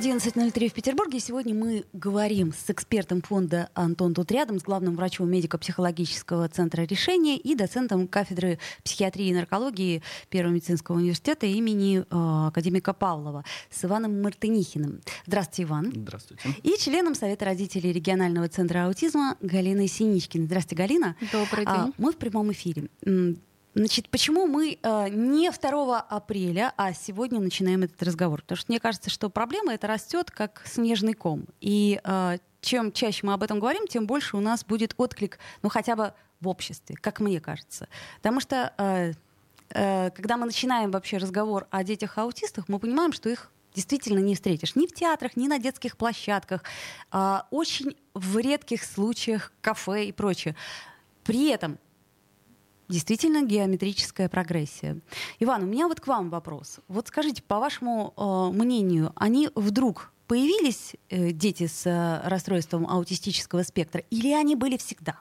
11.03 в Петербурге. Сегодня мы говорим с экспертом фонда «Антон тут рядом», с главным врачом медико-психологического центра решения и доцентом кафедры психиатрии и наркологии Первого медицинского университета имени э, академика Павлова, с Иваном Мартынихиным. Здравствуйте, Иван. Здравствуйте. И членом Совета родителей регионального центра аутизма Галиной Синичкиной. Здравствуйте, Галина. Добрый день. А, мы в прямом эфире. Значит, почему мы э, не 2 апреля, а сегодня начинаем этот разговор? Потому что мне кажется, что проблема это растет как снежный ком. И э, чем чаще мы об этом говорим, тем больше у нас будет отклик, ну хотя бы в обществе, как мне кажется. Потому что э, э, когда мы начинаем вообще разговор о детях-аутистах, мы понимаем, что их действительно не встретишь ни в театрах, ни на детских площадках, э, очень в редких случаях кафе и прочее. При этом действительно геометрическая прогрессия. Иван, у меня вот к вам вопрос. Вот скажите, по вашему э, мнению, они вдруг появились, э, дети с э, расстройством аутистического спектра, или они были всегда?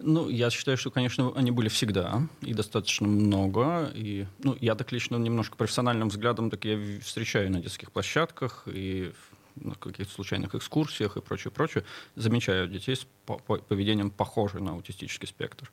Ну, я считаю, что, конечно, они были всегда, и достаточно много. И, ну, я так лично немножко профессиональным взглядом так я встречаю на детских площадках и на каких-то случайных экскурсиях и прочее, прочее, замечаю детей с поведением похожим на аутистический спектр.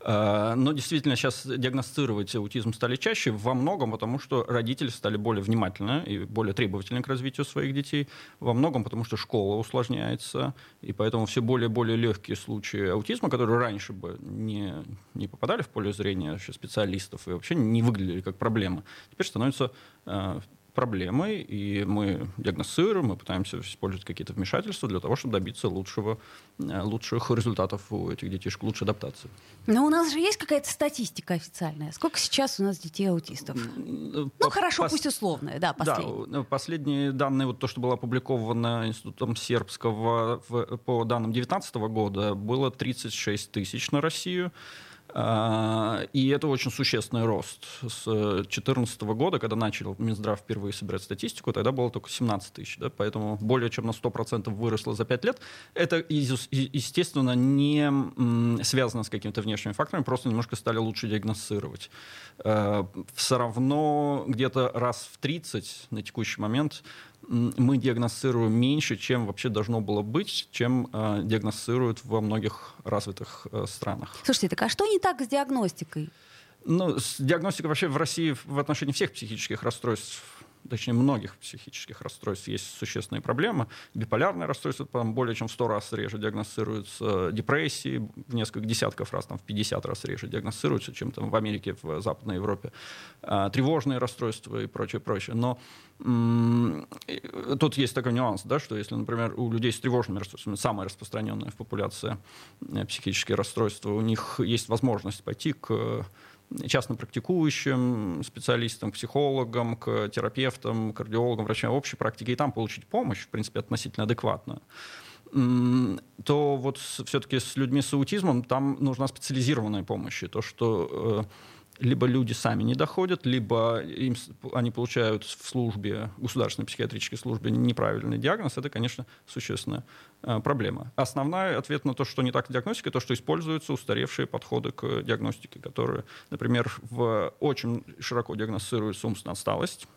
А, но действительно сейчас диагностировать аутизм стали чаще во многом, потому что родители стали более внимательны и более требовательны к развитию своих детей, во многом потому что школа усложняется, и поэтому все более и более легкие случаи аутизма, которые раньше бы не, не попадали в поле зрения специалистов и вообще не выглядели как проблемы, теперь становятся а, проблемой, и мы диагностируем, мы пытаемся использовать какие-то вмешательства для того, чтобы добиться лучшего, э, лучших результатов у этих детишек, лучшей адаптации. Но у нас же есть какая-то статистика официальная. Сколько сейчас у нас детей-аутистов? Ну, ну хорошо, пос... пусть условная, да, последние. Да, последние данные, вот то, что было опубликовано Институтом Сербского в, по данным 2019 года, было 36 тысяч на Россию. А, и это очень существенный рост. С 2014 года, когда начал Минздрав впервые собирать статистику, тогда было только 17 тысяч. Да? Поэтому более чем на 100% выросло за 5 лет. Это, естественно, не связано с какими-то внешними факторами, просто немножко стали лучше диагностировать. А, Все равно где-то раз в 30 на текущий момент мы диагностируем меньше, чем вообще должно было быть, чем э, диагностируют во многих развитых э, странах. Слушайте, так а что не так с диагностикой? Ну, с диагностикой вообще в России в отношении всех психических расстройств точнее, многих психических расстройств есть существенные проблемы. Биполярное расстройство там, более чем в 100 раз реже диагностируются, депрессии в несколько десятков раз, там, в 50 раз реже диагностируются, чем там, в Америке, в Западной Европе. А, тревожные расстройства и прочее, прочее. Но тут есть такой нюанс, да, что если, например, у людей с тревожными расстройствами, самое распространенное в популяции э, психические расстройства, у них есть возможность пойти к частно практикующим специалистам, психологам, к терапевтам, кардиологам, врачам общей практики, и там получить помощь, в принципе, относительно адекватную то вот все-таки с людьми с аутизмом там нужна специализированная помощь. И то, что э, либо люди сами не доходят, либо им, они получают в службе, государственной психиатрической службе неправильный диагноз, это, конечно, существенная э, проблема. Основной ответ на то, что не так диагностика, то, что используются устаревшие подходы к диагностике, которые, например, в, очень широко диагностируется умственная отсталость,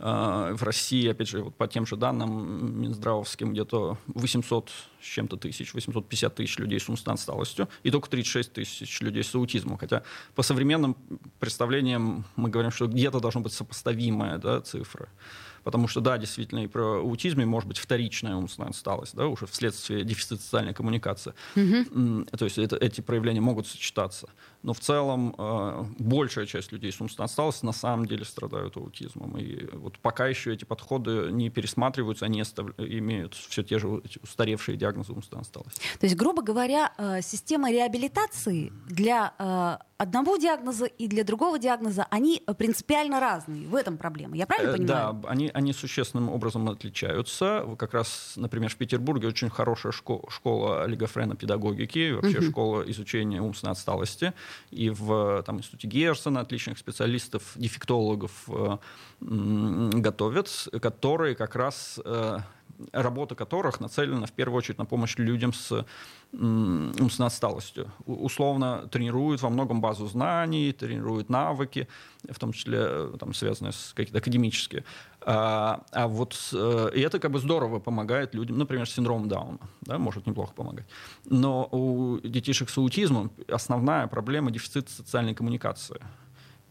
в России, опять же, вот по тем же данным Минздравовским, где-то 800 с чем-то тысяч, 850 тысяч людей с умственной отсталостью и только 36 тысяч людей с аутизмом. Хотя по современным представлениям мы говорим, что где-то должна быть сопоставимая да, цифра. Потому что, да, действительно, и про аутизме может быть вторичная умственная отсталость, да, уже вследствие дефицита социальной коммуникации. Угу. То есть это, эти проявления могут сочетаться. Но в целом э, большая часть людей с умственной отсталостью на самом деле страдают аутизмом. И вот пока еще эти подходы не пересматриваются, они остав... имеют все те же устаревшие диагнозы умственной отсталости. То есть, грубо говоря, э, система реабилитации для э, одного диагноза и для другого диагноза, они принципиально разные. В этом проблема. Я правильно понимаю? Да, они, они существенным образом отличаются. Как раз, например, в Петербурге очень хорошая школа, школа олигофрена педагогики, вообще угу. школа изучения умственной отсталости. И в там, институте Герцена отличных специалистов, дефектологов готовят, которые как раз работа которых нацелена в первую очередь на помощь людям с умственной отсталостью. Условно тренируют во многом базу знаний, тренируют навыки, в том числе э, там, связанные с какие-то академические. А, а вот э, и это как бы здорово помогает людям, например, с синдромом Дауна, да, может неплохо помогать. Но у детишек с аутизмом основная проблема дефицит социальной коммуникации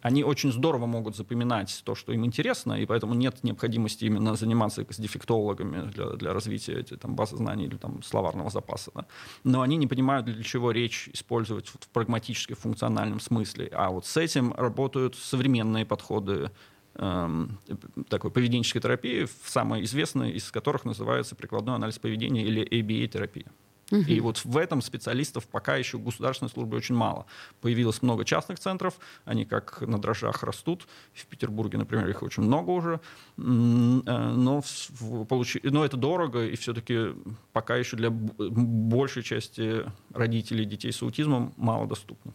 они очень здорово могут запоминать то, что им интересно, и поэтому нет необходимости именно заниматься с дефектологами для, для развития этой там, базы знаний или там, словарного запаса. Да. Но они не понимают, для чего речь использовать в прагматически функциональном смысле. А вот с этим работают современные подходы эм, такой поведенческой терапии, самой известной из которых называется прикладной анализ поведения или ABA-терапия. И вот в этом специалистов пока еще в государственной службе очень мало. Появилось много частных центров, они как на дрожжах растут. В Петербурге, например, их очень много уже. Э, но, но это дорого, и все-таки пока еще для большей части родителей детей с аутизмом мало доступно.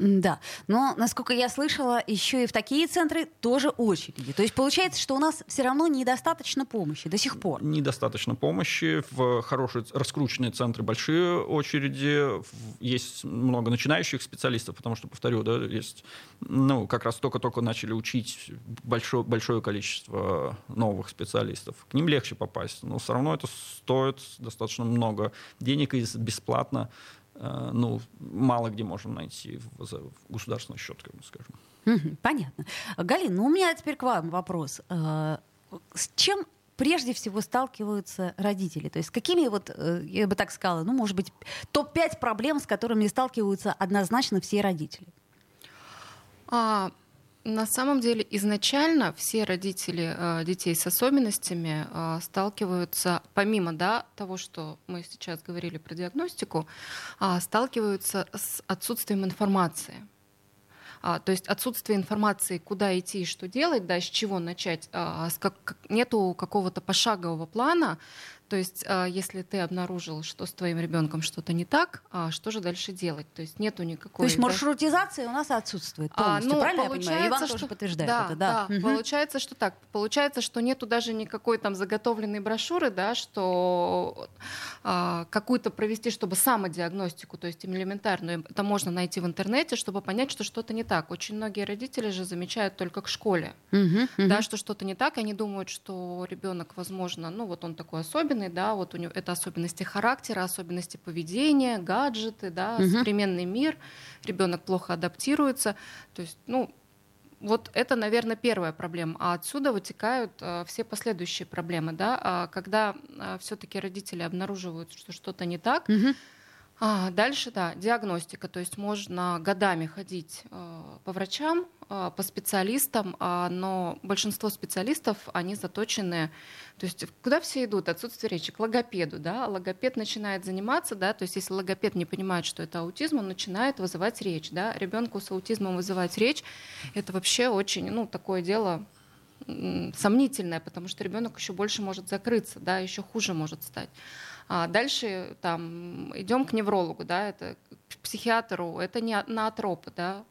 Да, но, насколько я слышала, еще и в такие центры тоже очереди. То есть получается, что у нас все равно недостаточно помощи до сих пор. Недостаточно помощи. В хорошие раскрученные центры большие очереди. Есть много начинающих специалистов, потому что, повторю, да, есть, ну, как раз только-только начали учить большое, большое количество новых специалистов. К ним легче попасть, но все равно это стоит достаточно много денег и бесплатно ну, мало где можно найти в, в государственный счет, как мы скажем. Понятно. Галина, ну у меня теперь к вам вопрос. Э, с чем прежде всего сталкиваются родители? То есть какими вот, э, я бы так сказала, ну, может быть, топ-5 проблем, с которыми сталкиваются однозначно все родители? А, на самом деле изначально все родители э, детей с особенностями э, сталкиваются, помимо да, того, что мы сейчас говорили про диагностику, э, сталкиваются с отсутствием информации. А, то есть отсутствие информации, куда идти и что делать, да, с чего начать, а, с как, нету какого-то пошагового плана, то есть, а, если ты обнаружил, что с твоим ребенком что-то не так, а что же дальше делать? То есть нету никакой. То есть маршрутизация да? у нас отсутствует полностью, а, ну, правильно я понимаю? Иван что... тоже подтверждает да, это, да. да. Угу. Получается, что так. Получается, что нету даже никакой там заготовленной брошюры, да, что а, какую-то провести, чтобы самодиагностику, то есть элементарную, это можно найти в интернете, чтобы понять, что что-то не так. Очень многие родители же замечают только к школе, угу, угу. да, что что-то не так, и они думают, что ребенок, возможно, ну вот он такой особенный особенный, да, вот у него это особенности характера, особенности поведения, гаджеты, да, угу. современный мир, ребенок плохо адаптируется, то есть, ну, вот это, наверное, первая проблема. А отсюда вытекают э, все последующие проблемы, да, а когда э, все-таки родители обнаруживают, что что-то не так. Угу. А дальше, да, диагностика, то есть можно годами ходить э, по врачам, э, по специалистам, э, но большинство специалистов, они заточены то есть куда все идут? Отсутствие речи. К логопеду. Да? Логопед начинает заниматься, да? то есть если логопед не понимает, что это аутизм, он начинает вызывать речь. Да? Ребенку с аутизмом вызывать речь, это вообще очень ну, такое дело сомнительное, потому что ребенок еще больше может закрыться, да, еще хуже может стать. А дальше там идем к неврологу, да, это к психиатру, это не на атропы, да,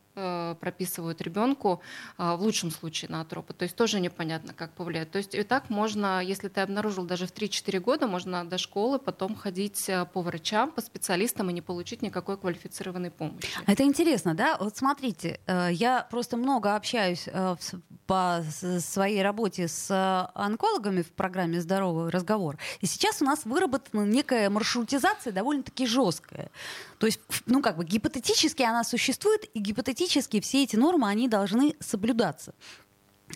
прописывают ребенку, э, в лучшем случае на атропы. То есть тоже непонятно, как повлияет. То есть и так можно, если ты обнаружил даже в 3-4 года, можно до школы потом ходить э, по врачам, по специалистам и не получить никакой квалифицированной помощи. Это интересно, да? Вот смотрите, я просто много общаюсь по своей работе с онкологами в программе «Здоровый разговор». И сейчас у нас выработана некая маршрутизация довольно-таки жесткая. То есть, ну как бы гипотетически она существует, и гипотетически все эти нормы, они должны соблюдаться.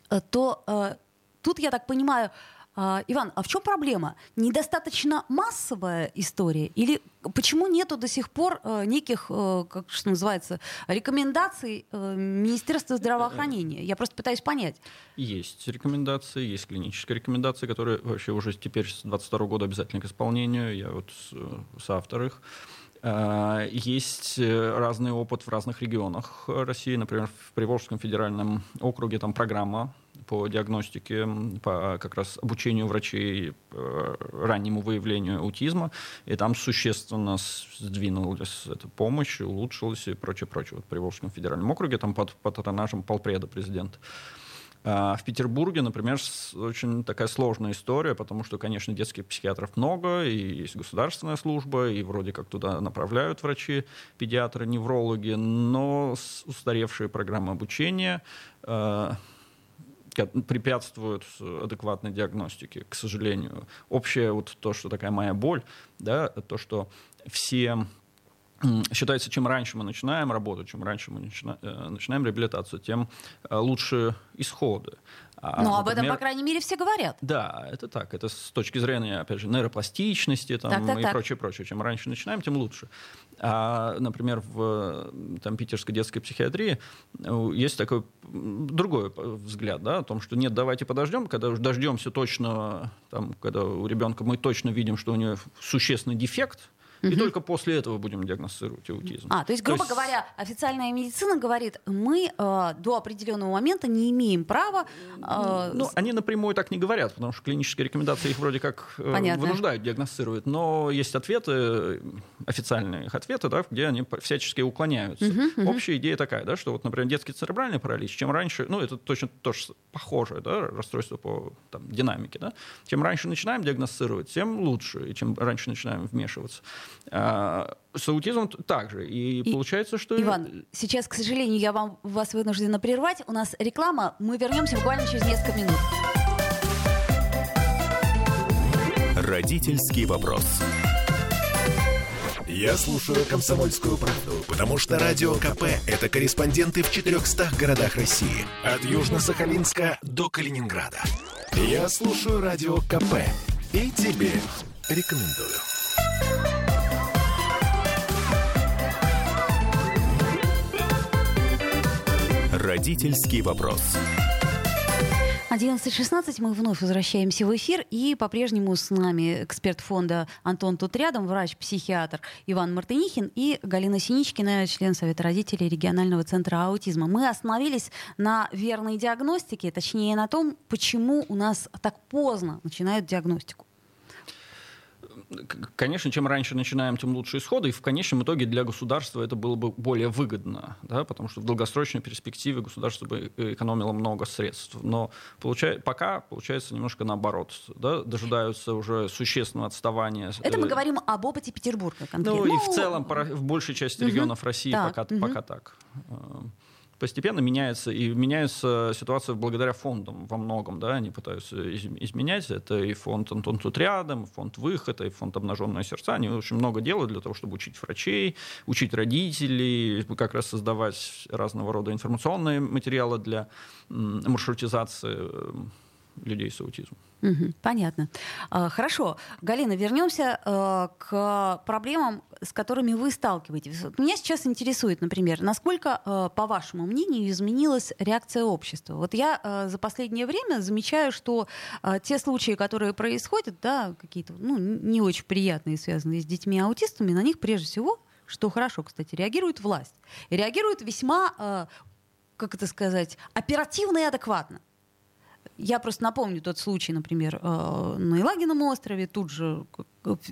Э, то э, тут, я так понимаю, э, Иван, а в чем проблема? Недостаточно массовая история? Или почему нету до сих пор э, неких, э, как что называется, рекомендаций э, Министерства здравоохранения? Я просто пытаюсь понять. Есть рекомендации, есть клинические рекомендации, которые вообще уже теперь с 2022 года обязательны к исполнению. Я вот соавтор их. Э, есть разный опыт в разных регионах России. Например, в Приволжском федеральном округе там программа по диагностике, по как раз обучению врачей раннему выявлению аутизма, и там существенно сдвинулась эта помощь, улучшилась и прочее, прочее. Вот в Приволжском федеральном округе там под патронажем полпреда президента. А в Петербурге, например, очень такая сложная история, потому что, конечно, детских психиатров много, и есть государственная служба, и вроде как туда направляют врачи, педиатры, неврологи, но устаревшие программы обучения э, препятствуют адекватной диагностике, к сожалению. Общее вот то, что такая моя боль, да, то, что все считается, чем раньше мы начинаем работу, чем раньше мы начина, э, начинаем реабилитацию, тем э, лучше исходы. А, Но например, об этом, по крайней мере, все говорят. Да, это так. Это с точки зрения, опять же, нейропластичности там, так, так, и так. прочее, прочее. Чем раньше начинаем, тем лучше. А, например, в там, питерской детской психиатрии э, есть такой другой взгляд, да, о том, что нет, давайте подождем, когда уже дождемся точно, там, когда у ребенка мы точно видим, что у него существенный дефект, и только после этого будем диагностировать аутизм. А, то есть, грубо то есть... говоря, официальная медицина говорит, мы э, до определенного момента не имеем права... Э, ну, они напрямую так не говорят, потому что клинические рекомендации их вроде как э, вынуждают диагностировать, но есть ответы, официальные их ответы, да, где они всячески уклоняются. Угу, угу. Общая идея такая, да, что вот, например, детский церебральный паралич, чем раньше, ну, это точно тоже похожее, да, расстройство по там, динамике, да, чем раньше начинаем диагностировать, тем лучше, и чем раньше начинаем вмешиваться. А, с аутизмом также. И, и получается, что... Иван, сейчас, к сожалению, я вам, вас вынуждена прервать. У нас реклама. Мы вернемся буквально через несколько минут. Родительский вопрос. Я слушаю «Комсомольскую правду», потому что «Радио КП» — это корреспонденты в 400 городах России. От Южно-Сахалинска до Калининграда. Я слушаю «Радио КП» и тебе рекомендую. Родительский вопрос. 11.16 мы вновь возвращаемся в эфир, и по-прежнему с нами эксперт фонда Антон тут рядом, врач-психиатр Иван Мартынихин и Галина Синичкина, член Совета родителей регионального центра аутизма. Мы остановились на верной диагностике, точнее на том, почему у нас так поздно начинают диагностику конечно, чем раньше начинаем, тем лучше исходы. И в конечном итоге для государства это было бы более выгодно, да, потому что в долгосрочной перспективе государство бы экономило много средств. Но получай, пока получается немножко наоборот. Да, дожидаются уже существенного отставания. Это мы говорим об опыте Петербурга конкретно. Ну и в ну, целом в большей части регионов угу. России так, пока, угу. пока так постепенно меняется, и меняется ситуация благодаря фондам во многом, да, они пытаются изменять. Это и фонд Антон тут рядом, фонд Выход, и фонд Обнаженные сердца. Они очень много делают для того, чтобы учить врачей, учить родителей, как раз создавать разного рода информационные материалы для маршрутизации э, людей с аутизмом. Понятно. А, хорошо. Галина, вернемся а, к проблемам, с которыми вы сталкиваетесь. Меня сейчас интересует, например, насколько, а, по вашему мнению, изменилась реакция общества. Вот я за последнее время замечаю, что те случаи, которые происходят, да, какие-то ну, не очень приятные, связанные с детьми-аутистами, на них прежде всего что хорошо, кстати, реагирует власть. И реагирует весьма, как это сказать, оперативно и адекватно. Я просто напомню тот случай, например, э, на Елагином острове, тут же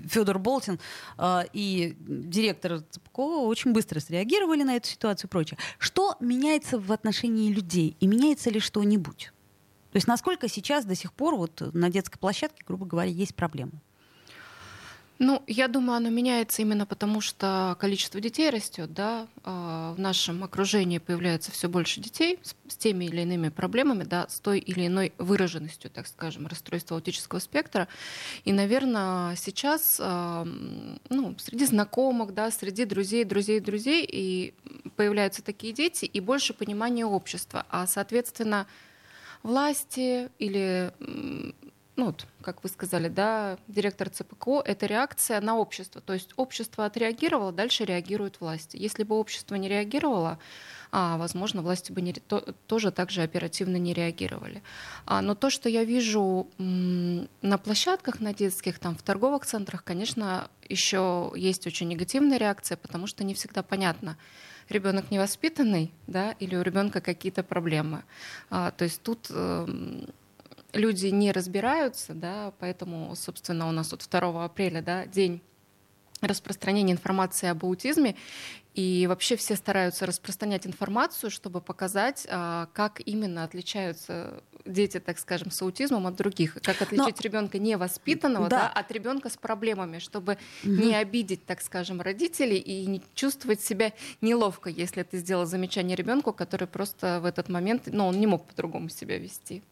Федор Болтин э, и директор Цыпкова очень быстро среагировали на эту ситуацию и прочее. Что меняется в отношении людей? И меняется ли что-нибудь? То есть насколько сейчас до сих пор вот на детской площадке, грубо говоря, есть проблемы? Ну, я думаю, оно меняется именно потому, что количество детей растет, да, а, в нашем окружении появляется все больше детей с, теми или иными проблемами, да, с той или иной выраженностью, так скажем, расстройства аутического спектра. И, наверное, сейчас, а, ну, среди знакомых, да, среди друзей, друзей, друзей, и появляются такие дети, и больше понимания общества, а, соответственно, власти или ну, вот, как вы сказали, да, директор ЦПКО, это реакция на общество. То есть общество отреагировало, дальше реагируют власти. Если бы общество не реагировало, а, возможно, власти бы не, то, тоже так же оперативно не реагировали. А, но то, что я вижу на площадках, на детских, там, в торговых центрах, конечно, еще есть очень негативная реакция, потому что не всегда понятно, ребенок невоспитанный, да, или у ребенка какие-то проблемы. А, то есть тут э, люди не разбираются, да, поэтому, собственно, у нас вот 2 апреля, да, день распространения информации об аутизме, и вообще все стараются распространять информацию, чтобы показать, а, как именно отличаются дети, так скажем, с аутизмом от других, как отличить Но... ребенка невоспитанного да. Да, от ребенка с проблемами, чтобы угу. не обидеть, так скажем, родителей и не чувствовать себя неловко, если ты сделал замечание ребенку, который просто в этот момент, ну, он не мог по-другому себя вести.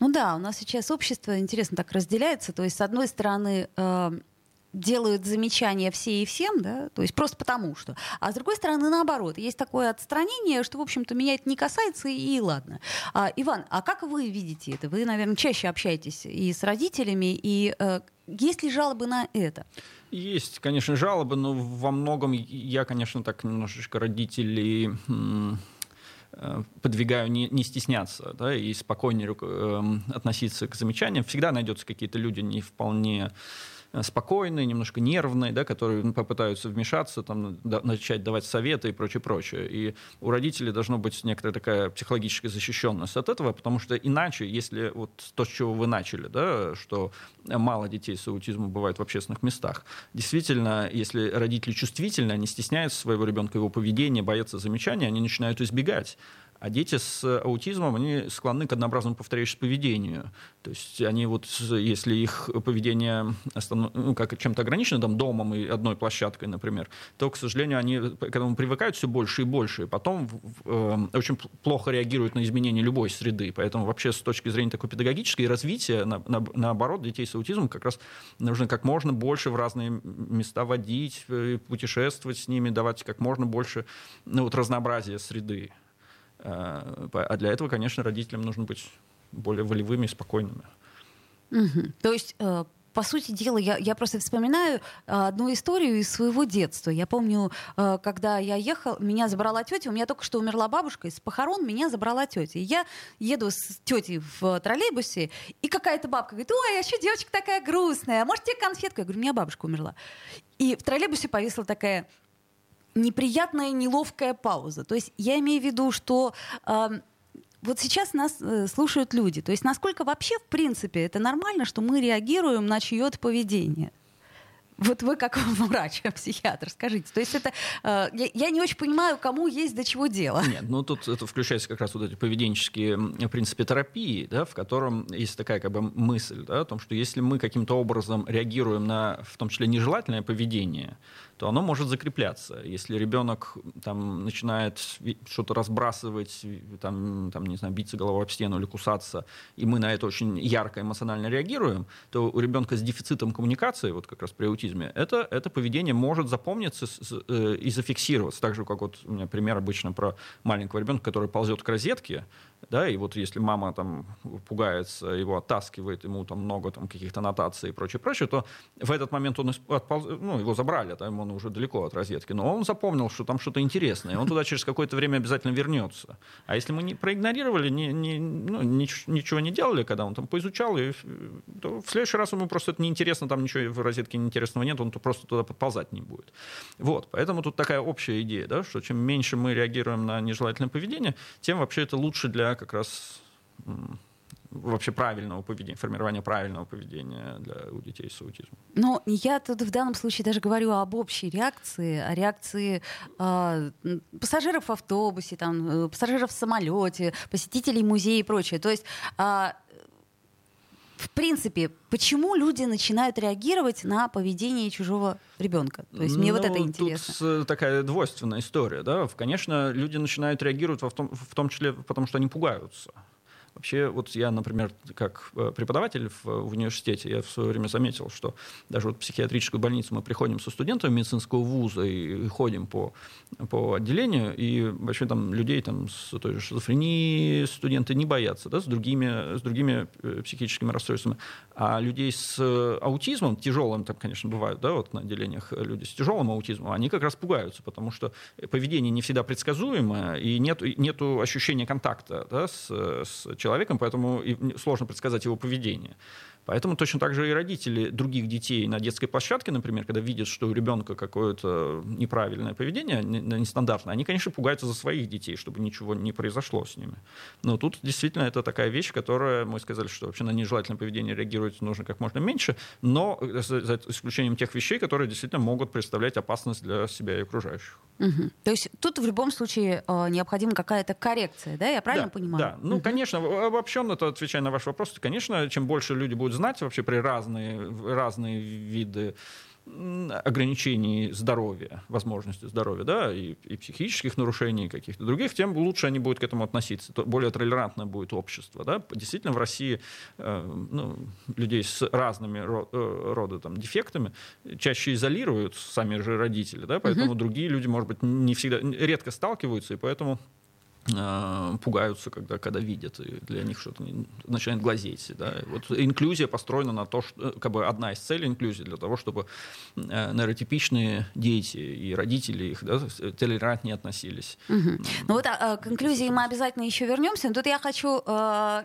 Ну да, у нас сейчас общество, интересно, так разделяется. То есть, с одной стороны, э, делают замечания все и всем, да, то есть просто потому что. А с другой стороны, наоборот, есть такое отстранение, что, в общем-то, меня это не касается, и ладно. А, Иван, а как вы видите это? Вы, наверное, чаще общаетесь и с родителями, и э, есть ли жалобы на это? Есть, конечно, жалобы, но во многом я, конечно, так немножечко родителей э, подвигаю не, не стесняться да, и спокойнее э, относиться к замечаниям. Всегда найдется какие-то люди не вполне спокойные, немножко нервные, да, которые ну, попытаются вмешаться, там, да, начать давать советы и прочее, прочее. И у родителей должна быть некоторая такая психологическая защищенность от этого, потому что иначе, если вот то, с чего вы начали, да, что мало детей с аутизмом бывает в общественных местах, действительно, если родители чувствительны, они стесняются своего ребенка, его поведения, боятся замечаний, они начинают избегать а дети с аутизмом, они склонны к однообразному повторяющемуся поведению. То есть они вот, если их поведение останов... ну, как чем-то ограничено, там, домом и одной площадкой, например, то, к сожалению, они к этому привыкают все больше и больше, и потом э, очень плохо реагируют на изменения любой среды. Поэтому вообще с точки зрения такой педагогической развития, на, на, наоборот, детей с аутизмом как раз нужно как можно больше в разные места водить, э, путешествовать с ними, давать как можно больше ну, вот, разнообразия среды. Э, а для этого, конечно, родителям нужно быть более волевыми и спокойными. Угу. То есть э, по сути дела, я, я просто вспоминаю одну историю из своего детства. Я помню, э, когда я ехал, меня забрала тетя, у меня только что умерла бабушка, из похорон меня забрала тетя. И я еду с тетей в троллейбусе, и какая-то бабка говорит, ой, а что девочка такая грустная, а может тебе конфетку? Я говорю, у меня бабушка умерла. И в троллейбусе повисла такая неприятная, неловкая пауза. То есть я имею в виду, что э, вот сейчас нас э, слушают люди. То есть насколько вообще, в принципе, это нормально, что мы реагируем на чье-то поведение? Вот вы как врач, психиатр, скажите. То есть это... Э, я, я не очень понимаю, кому есть до чего дело. Нет, ну тут это включается как раз вот эти поведенческие принципы терапии, да, в котором есть такая как бы мысль да, о том, что если мы каким-то образом реагируем на, в том числе, нежелательное поведение, то оно может закрепляться. Если ребенок там, начинает что-то разбрасывать, там, там, не знаю, биться головой об стену или кусаться, и мы на это очень ярко эмоционально реагируем, то у ребенка с дефицитом коммуникации, вот как раз при аутизме, это, это поведение может запомниться э, и зафиксироваться. Так же, как вот у меня пример обычно про маленького ребенка, который ползет к розетке, да, и вот если мама там пугается, его оттаскивает, ему там много там каких-то нотаций и прочее, прочее, то в этот момент он отполз... ну, его забрали, там он уже далеко от розетки, но он запомнил, что там что-то интересное, он туда через какое-то время обязательно вернется. А если мы не проигнорировали, не, не, ну, ничего не делали, когда он там поизучал, и, то в следующий раз ему просто это неинтересно, там ничего в розетке интересного нет, он то просто туда подползать не будет. Вот, поэтому тут такая общая идея, да, что чем меньше мы реагируем на нежелательное поведение, тем вообще это лучше для как раз вообще правильного поведения, формирования правильного поведения для у детей с аутизмом. Но я тут в данном случае даже говорю об общей реакции, о реакции э, пассажиров в автобусе, там, э, пассажиров в самолете, посетителей музея и прочее. То есть э, в принципе, почему люди начинают реагировать на поведение чужого ребенка? То есть мне ну, вот это интересно. Тут э, такая двойственная история, да. Конечно, люди начинают реагировать в том, в том числе, потому что они пугаются. Вообще, вот я, например, как э, преподаватель в, в университете, я в свое время заметил, что даже вот в психиатрическую больницу мы приходим со студентами медицинского вуза и, и ходим по, по отделению, и вообще там людей там, с той же шизофренией студенты не боятся, да, с другими, с другими э, психическими расстройствами. А людей с аутизмом, тяжелым там, конечно, бывают, да, вот на отделениях люди с тяжелым аутизмом, они как раз пугаются, потому что поведение не всегда предсказуемо, и нет, нету ощущения контакта да, с, с человеком, поэтому сложно предсказать его поведение. Поэтому точно так же и родители других детей на детской площадке, например, когда видят, что у ребенка какое-то неправильное поведение, нестандартное, они, конечно, пугаются за своих детей, чтобы ничего не произошло с ними. Но тут действительно это такая вещь, которая, мы сказали, что вообще на нежелательное поведение реагировать нужно как можно меньше, но за исключением тех вещей, которые действительно могут представлять опасность для себя и окружающих. Угу. То есть тут в любом случае э, необходима какая-то коррекция, да, я правильно да, понимаю? Да, ну, угу. конечно, обобщенно, отвечая на ваш вопрос, конечно, чем больше люди будут знать вообще при разные, разные виды ограничений здоровья, возможности здоровья, да, и, и психических нарушений, и каких-то других, тем лучше они будут к этому относиться, то более толерантно будет общество, да. Действительно, в России э, ну, людей с разными ро, э, рода там, дефектами чаще изолируют сами же родители, да, поэтому угу. другие люди, может быть, не всегда, редко сталкиваются, и поэтому пугаются, когда, когда видят, и для них что-то начинает глазеть. Да. Вот инклюзия построена на то, что как бы одна из целей инклюзии для того, чтобы э, нейротипичные дети и родители их да, толерантнее относились. Угу. Ну вот а, к инклюзии мы обязательно еще вернемся. Но тут я хочу э,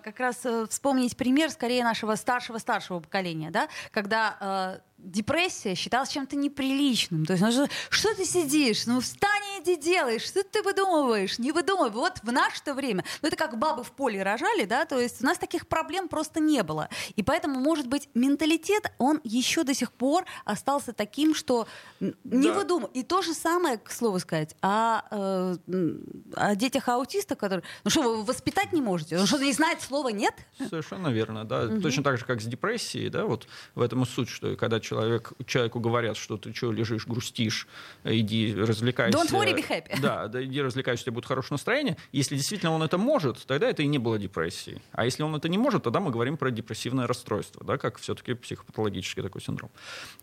как раз э, вспомнить пример скорее нашего старшего-старшего поколения, да, когда э, депрессия считалась чем-то неприличным. То есть, ну, что ты сидишь? Ну, встань иди делай. Что ты выдумываешь? Не выдумывай. Вот в наше время, ну, это как бабы в поле рожали, да, то есть у нас таких проблем просто не было. И поэтому, может быть, менталитет, он еще до сих пор остался таким, что не да. выдумывай. И то же самое, к слову сказать, о, э, о детях аутистов, которые, ну что, вы воспитать не можете? Ну что, не знает слова «нет»? Совершенно верно, да. Угу. Точно так же, как с депрессией, да, вот в этом и суть, что когда человек человек, человеку говорят, что ты что, лежишь, грустишь, иди развлекайся. Don't worry, be happy. Да, да, иди развлекайся, у тебя будет хорошее настроение. Если действительно он это может, тогда это и не было депрессией. А если он это не может, тогда мы говорим про депрессивное расстройство, да, как все-таки психопатологический такой синдром.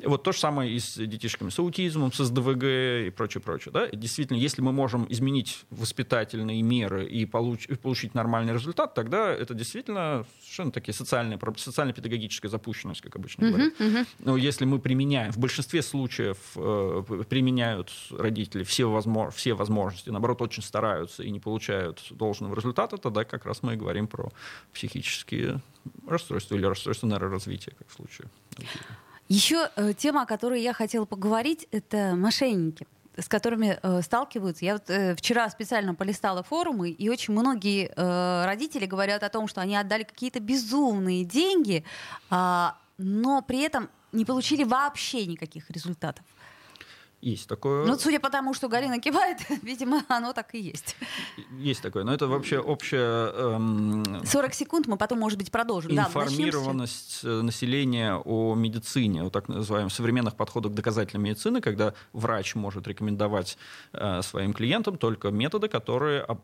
Вот то же самое и с детишками с аутизмом, с СДВГ и прочее, прочее. Да? Действительно, если мы можем изменить воспитательные меры и получ, получить нормальный результат, тогда это действительно совершенно такие социальные, социально-педагогическая запущенность, как обычно uh-huh, говорят. Uh-huh. Но если мы применяем, в большинстве случаев э, применяют родители все, возможно, все возможности, наоборот, очень стараются и не получают должного результата, тогда как раз мы и говорим про психические расстройства или расстройства нейроразвития, как в случае. Еще э, тема, о которой я хотела поговорить, это мошенники с которыми э, сталкиваются. Я вот э, вчера специально полистала форумы, и очень многие э, родители говорят о том, что они отдали какие-то безумные деньги, э, но при этом не получили вообще никаких результатов. Есть такое. Ну, судя по тому, что Галина кивает, видимо, оно так и есть. Есть такое. Но это вообще общая... Эм, 40 секунд, мы потом, может быть, продолжим. Информированность да, населения о медицине, о так называемых современных подходах доказательной медицины, когда врач может рекомендовать э, своим клиентам только методы, которые, э,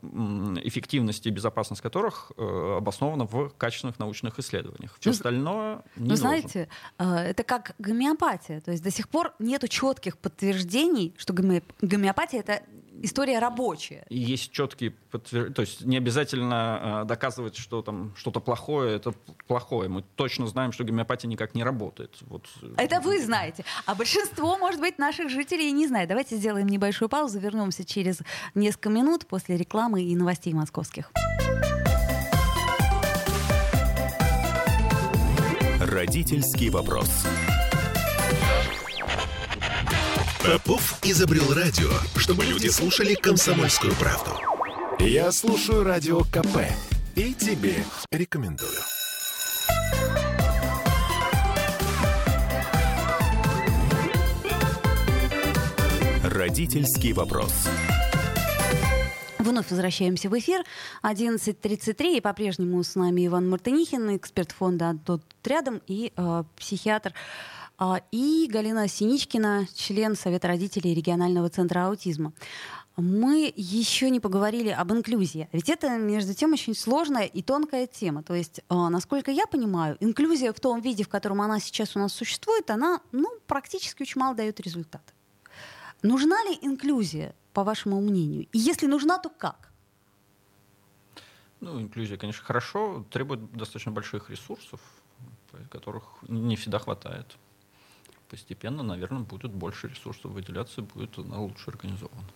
эффективность и безопасность которых э, обоснована в качественных научных исследованиях. Все ну, остальное не Ну, знаете, э, это как гомеопатия. То есть до сих пор нет четких подтверждений подтверждений, что гомеопатия это история рабочая. И есть четкие подтверждения. То есть не обязательно э, доказывать, что там что-то плохое, это плохое. Мы точно знаем, что гомеопатия никак не работает. Вот. Это вы знаете. А большинство, может быть, наших жителей не знает. Давайте сделаем небольшую паузу, вернемся через несколько минут после рекламы и новостей московских. Родительский вопрос. Попов изобрел радио, чтобы люди слушали комсомольскую правду. Я слушаю радио КП и тебе рекомендую. Родительский вопрос. Вновь возвращаемся в эфир. 11.33. И по-прежнему с нами Иван Мартынихин, эксперт фонда «Тот рядом» и э, психиатр и Галина Синичкина, член Совета родителей регионального центра аутизма. мы еще не поговорили об инклюзии. Ведь это, между тем, очень сложная и тонкая тема. То есть, э, насколько я понимаю, инклюзия в том виде, в котором она сейчас у нас существует, она ну, практически очень мало дает результат. Нужна ли инклюзия, по вашему мнению? И если нужна, то как? Ну, инклюзия, конечно, хорошо, требует достаточно больших ресурсов, которых не всегда хватает. Постепенно, наверное, будет больше ресурсов выделяться, будет она лучше организована.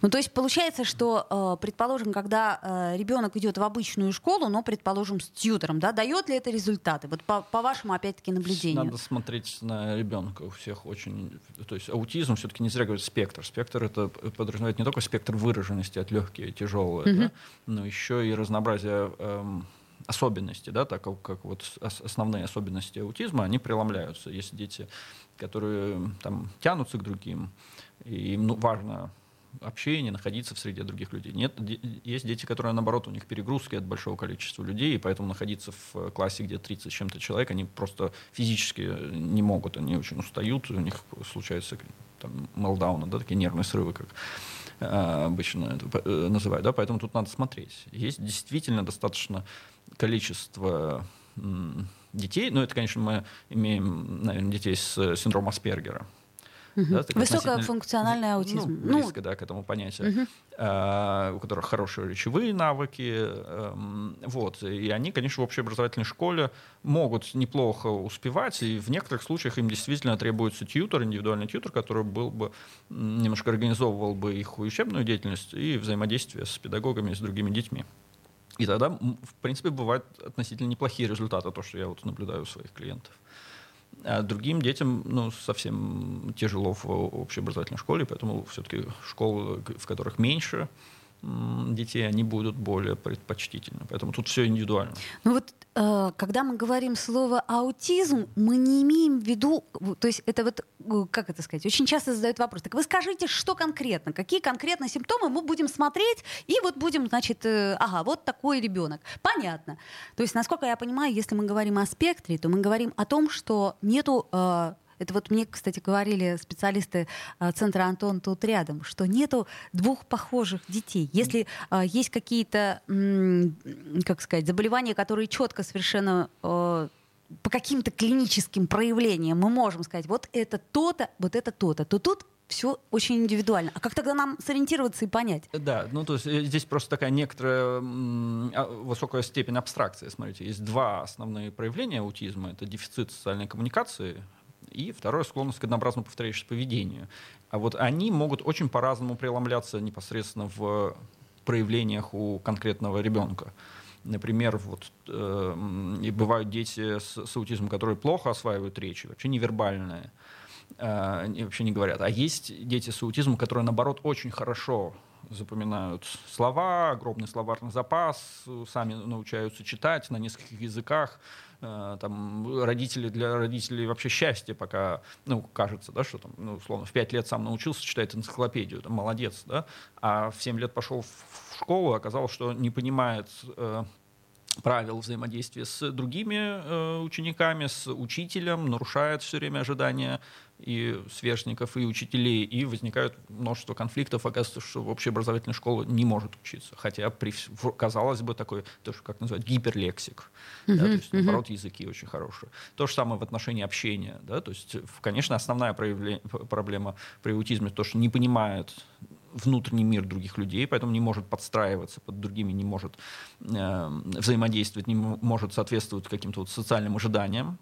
Ну, то есть получается, что, э, предположим, когда э, ребенок идет в обычную школу, но, предположим, с тьютером, да, дает ли это результаты? Вот по, по вашему, опять-таки, наблюдению. Надо смотреть на ребенка. У всех очень... То есть аутизм все-таки не зря говорят спектр. Спектр — это подразумевает не только спектр выраженности от легкие и тяжелые, mm-hmm. да, но еще и разнообразие эм, особенностей, да, так как, как вот основные особенности аутизма, они преломляются. Есть дети, которые там тянутся к другим, и им ну, важно общение, находиться в среде других людей. Нет, есть дети, которые, наоборот, у них перегрузки от большого количества людей, и поэтому находиться в классе, где 30 с чем-то человек, они просто физически не могут, они очень устают, у них случаются там, мелдауны, да, такие нервные срывы, как э, обычно это э, называют, да, поэтому тут надо смотреть. Есть действительно достаточно количество детей, но это, конечно, мы имеем, наверное, детей с синдромом Аспергера, Угу. Да, Высокофункциональный ну, аутизм. Ну, близко, ну, да, к этому понятию. Угу. Uh, у которых хорошие речевые навыки. Uh, вот. И они, конечно, в общеобразовательной школе могут неплохо успевать, и в некоторых случаях им действительно требуется тьютер, индивидуальный тьютер, который был бы, немножко организовывал бы их учебную деятельность и взаимодействие с педагогами и с другими детьми. И тогда, в принципе, бывают относительно неплохие результаты, то, что я вот наблюдаю у своих клиентов. А другим детям ну, совсем тяжело в общеобразовательной школе, поэтому все-таки школы, в которых меньше детей, они будут более предпочтительны. Поэтому тут все индивидуально. Ну вот, э, когда мы говорим слово аутизм, мы не имеем в виду, то есть это вот, э, как это сказать, очень часто задают вопрос, так вы скажите, что конкретно, какие конкретно симптомы мы будем смотреть, и вот будем, значит, э, ага, вот такой ребенок. Понятно. То есть, насколько я понимаю, если мы говорим о спектре, то мы говорим о том, что нету это вот мне, кстати, говорили специалисты а, центра Антон тут рядом, что нету двух похожих детей. Если а, есть какие-то, как сказать, заболевания, которые четко совершенно а, по каким-то клиническим проявлениям мы можем сказать, вот это то-то, вот это то-то, то тут все очень индивидуально. А как тогда нам сориентироваться и понять? Да, ну то есть э, здесь просто такая некоторая высокая степень абстракции. Смотрите, есть два основные проявления аутизма. Это дефицит социальной коммуникации, и второе — склонность к однообразному повторяющемуся поведению. А вот они могут очень по-разному преломляться непосредственно в проявлениях у конкретного ребенка. Например, вот, э, и бывают дети с, с аутизмом, которые плохо осваивают речь, вообще невербальные, э, вообще не говорят. А есть дети с аутизмом, которые, наоборот, очень хорошо запоминают слова, огромный словарный запас, сами научаются читать на нескольких языках, там, родители для родителей вообще счастье, пока, ну, кажется, да, что там, ну, условно, в пять лет сам научился читать энциклопедию, там, молодец, да, а в семь лет пошел в школу, оказалось, что не понимает э, правил взаимодействия с другими э, учениками, с учителем, нарушает все время ожидания и сверстников, и учителей, и возникают множество конфликтов. Оказывается, что в общеобразовательной школе не может учиться. Хотя, при, казалось бы, такой, то, что, как называют, гиперлексик. Uh-huh, да, то есть, наоборот, uh-huh. языки очень хорошие. То же самое в отношении общения. Да, то есть, конечно, основная проблема при аутизме то, что не понимает внутренний мир других людей, поэтому не может подстраиваться под другими, не может э, взаимодействовать, не может соответствовать каким-то вот социальным ожиданиям.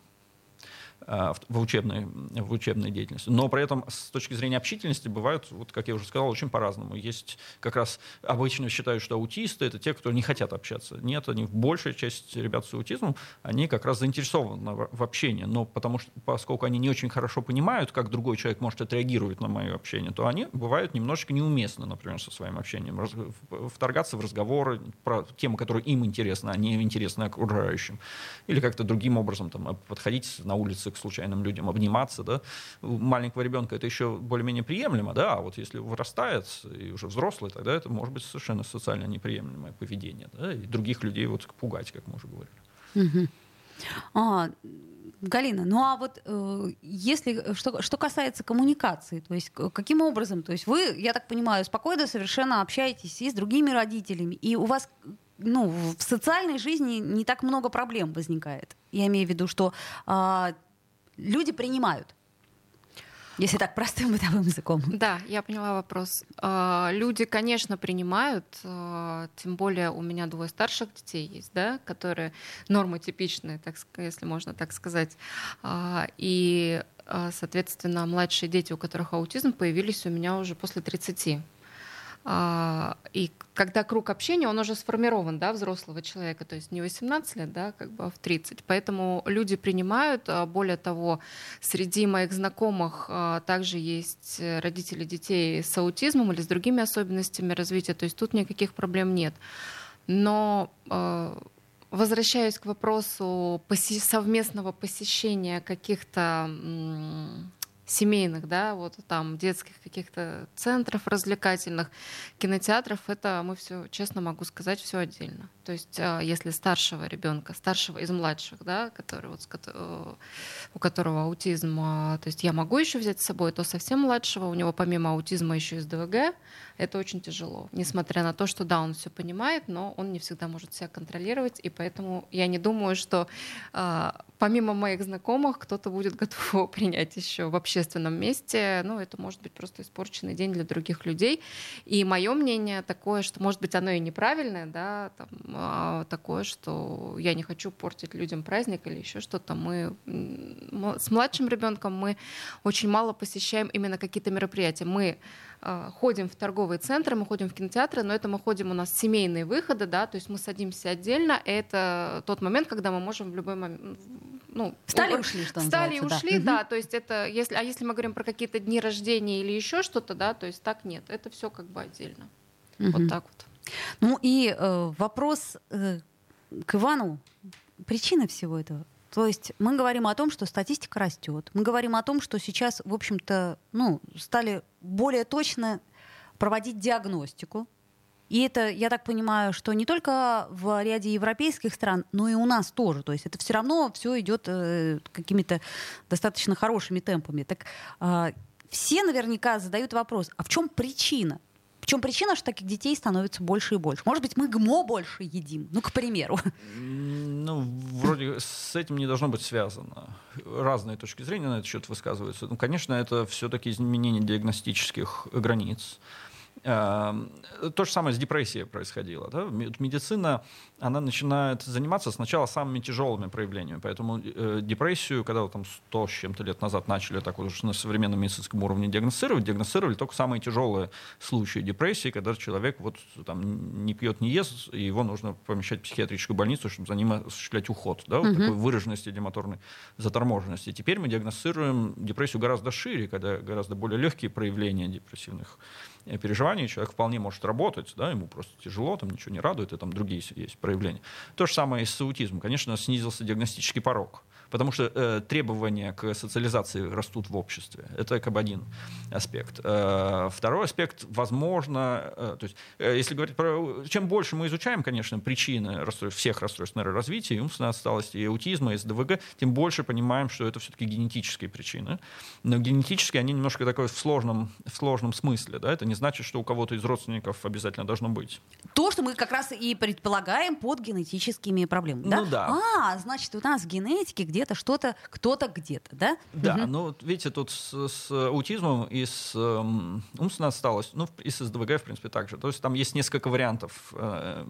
А, в учебной, в учебной деятельности. Но при этом с точки зрения общительности бывают, вот, как я уже сказал, очень по-разному. Есть как раз обычно считают, что аутисты — это те, кто не хотят общаться. Нет, они, большая часть ребят с аутизмом, они как раз заинтересованы в, общении. Но потому что, поскольку они не очень хорошо понимают, как другой человек может отреагировать на мое общение, то они бывают немножечко неуместны, например, со своим общением. Вторгаться в разговоры про темы, которые им интересны, а не интересны окружающим. Или как-то другим образом там, подходить на улице к случайным людям, обниматься, да, у маленького ребенка это еще более-менее приемлемо, да, а вот если вырастает и уже взрослый, тогда это может быть совершенно социально неприемлемое поведение, да, и других людей вот пугать, как мы уже говорили. А, Галина, ну а вот э, если что, что касается коммуникации, то есть каким образом, то есть вы, я так понимаю, спокойно совершенно общаетесь и с другими родителями, и у вас ну, в социальной жизни не так много проблем возникает. Я имею в виду, что э, люди принимают если так простым бытовым языком. Да, я поняла вопрос. А, люди, конечно, принимают, а, тем более у меня двое старших детей есть, да, которые нормотипичные, так, если можно так сказать. А, и, соответственно, младшие дети, у которых аутизм, появились у меня уже после 30. А, и когда круг общения, он уже сформирован, да, взрослого человека, то есть не 18 лет, да, как бы, а в 30. Поэтому люди принимают. А, более того, среди моих знакомых а, также есть родители детей с аутизмом или с другими особенностями развития, то есть тут никаких проблем нет. Но возвращаясь к вопросу совместного посещения каких-то семейных, да, вот там детских каких-то центров развлекательных, кинотеатров, это мы все, честно могу сказать, все отдельно. То есть, а, если старшего ребенка, старшего из младших, да, который вот, э, у которого аутизм, а, то есть я могу еще взять с собой, то совсем младшего, у него помимо аутизма еще и ДВГ, это очень тяжело. Несмотря на то, что да, он все понимает, но он не всегда может себя контролировать, и поэтому я не думаю, что э, помимо моих знакомых кто-то будет готов его принять еще в общественном месте. Ну, это может быть просто испорченный день для других людей. И мое мнение такое, что, может быть, оно и неправильное, да, там, а, такое, что я не хочу портить людям праздник или еще что-то. Мы с младшим ребенком мы очень мало посещаем именно какие-то мероприятия. Мы а, ходим в торговые центры, мы ходим в кинотеатры, но это мы ходим, у нас семейные выходы, да, то есть мы садимся отдельно, это тот момент, когда мы можем в любой момент, ну, встали и ушли, что Встали и ушли, да. да, то есть это, если, а если мы говорим про какие-то дни рождения или еще что-то, да, то есть так нет, это все как бы отдельно, угу. вот так вот. Ну и э, вопрос э, к Ивану, причина всего этого? То есть мы говорим о том, что статистика растет. Мы говорим о том, что сейчас, в общем-то, ну, стали более точно проводить диагностику. И это, я так понимаю, что не только в ряде европейских стран, но и у нас тоже. То есть это все равно все идет э, какими-то достаточно хорошими темпами. Так э, все наверняка задают вопрос, а в чем причина? Чем причина, что таких детей становится больше и больше? Может быть, мы ГМО больше едим? Ну, к примеру. Ну, вроде с этим не должно быть связано. Разные точки зрения на этот счет высказываются. Ну, конечно, это все-таки изменение диагностических границ. Эм, то же самое с депрессией происходило. Да? Медицина, она начинает заниматься сначала самыми тяжелыми проявлениями. Поэтому э, депрессию, когда там 100 с чем-то лет назад начали так уже на современном медицинском уровне диагностировать, диагностировали только самые тяжелые случаи депрессии, когда человек вот, там, не пьет, не ест, и его нужно помещать в психиатрическую больницу, чтобы за ним осуществлять уход. Да? Вот угу. такой выраженности идиомоторной заторможенности. Теперь мы диагностируем депрессию гораздо шире, когда гораздо более легкие проявления депрессивных Э, переживаний человек вполне может работать, да, ему просто тяжело, там ничего не радует, и там другие есть проявления. То же самое и с аутизмом. Конечно, снизился диагностический порог потому что э, требования к социализации растут в обществе. Это как бы один аспект. Э, второй аспект, возможно, э, то есть, э, если говорить про... Чем больше мы изучаем, конечно, причины расстройств, всех расстройств нейроразвития, и умственной отсталости, и аутизма, и СДВГ, тем больше понимаем, что это все-таки генетические причины. Но генетические, они немножко такой в сложном, в сложном смысле. Да? Это не значит, что у кого-то из родственников обязательно должно быть. То, что мы как раз и предполагаем под генетическими проблемами. Да? Ну да. А, значит, у нас в генетике где где-то что-то, кто-то где-то, да? Да, угу. ну, видите, тут с, с аутизмом и с э, умственной отсталостью, ну, и с СДВГ, в принципе, также. То есть там есть несколько вариантов э,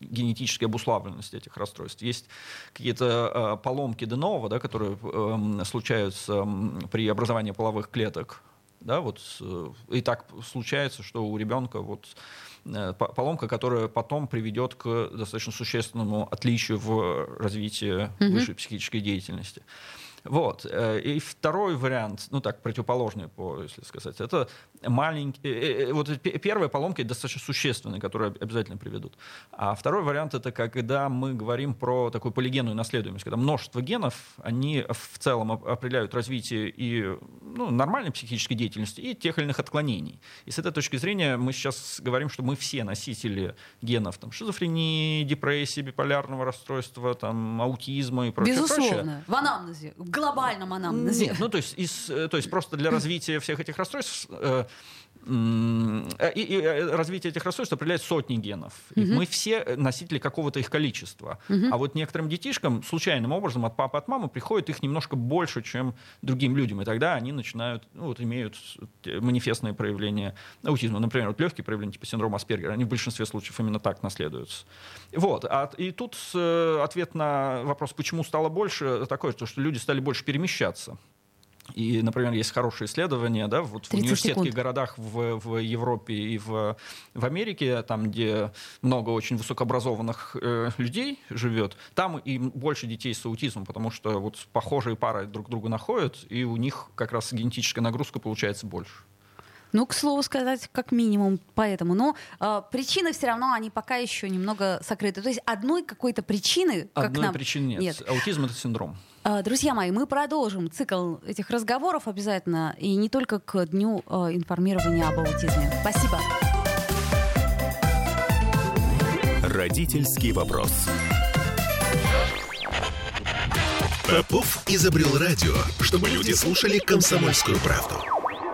генетической обуславленности этих расстройств. Есть какие-то э, поломки Денова, да, которые э, случаются э, при образовании половых клеток, да, вот, э, и так случается, что у ребенка вот Э, поломка, которая потом приведет к достаточно существенному отличию в развитии mm-hmm. высшей психической деятельности. Вот. Э, и второй вариант, ну так, противоположный, по, если сказать, это маленький... Э, э, вот первая поломка достаточно существенная, которую обязательно приведут. А второй вариант — это когда мы говорим про такую полигенную наследуемость, когда множество генов, они в целом определяют развитие и ну, нормальной психической деятельности, и тех или иных отклонений. И с этой точки зрения мы сейчас говорим, что мы все носители генов там, шизофрении, депрессии, биполярного расстройства, там, аутизма и прочее. Безусловно. Прочее. В анамнезе, глобальном анамнезе. Нет, ну то есть, из, э, то есть просто для развития всех этих расстройств э, и, и э, развитие этих расстройств определяет сотни генов. Угу. Мы все носители какого-то их количества. Угу. А вот некоторым детишкам случайным образом от папы, от мамы приходит их немножко больше, чем другим людям. И тогда они начинают, ну, вот, имеют манифестные проявления аутизма. Например, вот легкие проявления типа синдрома Аспергера, они в большинстве случаев именно так наследуются. Вот. А, и тут э, ответ на вопрос, почему стало больше, такой, что люди стали больше перемещаться. И, например, есть хорошие исследования да, вот в университетских секунд. городах в, в Европе и в, в Америке, там, где много очень высокообразованных э, людей живет, там и больше детей с аутизмом, потому что вот похожие пары друг друга находят, и у них как раз генетическая нагрузка получается больше. Ну, к слову сказать, как минимум поэтому. Но э, причины все равно, они пока еще немного сокрыты. То есть одной какой-то причины... Одной как нам... причины нет. нет. Аутизм — это синдром. Э, друзья мои, мы продолжим цикл этих разговоров обязательно. И не только к дню э, информирования об аутизме. Спасибо. Родительский вопрос. Попов изобрел радио, чтобы люди слушали комсомольскую правду.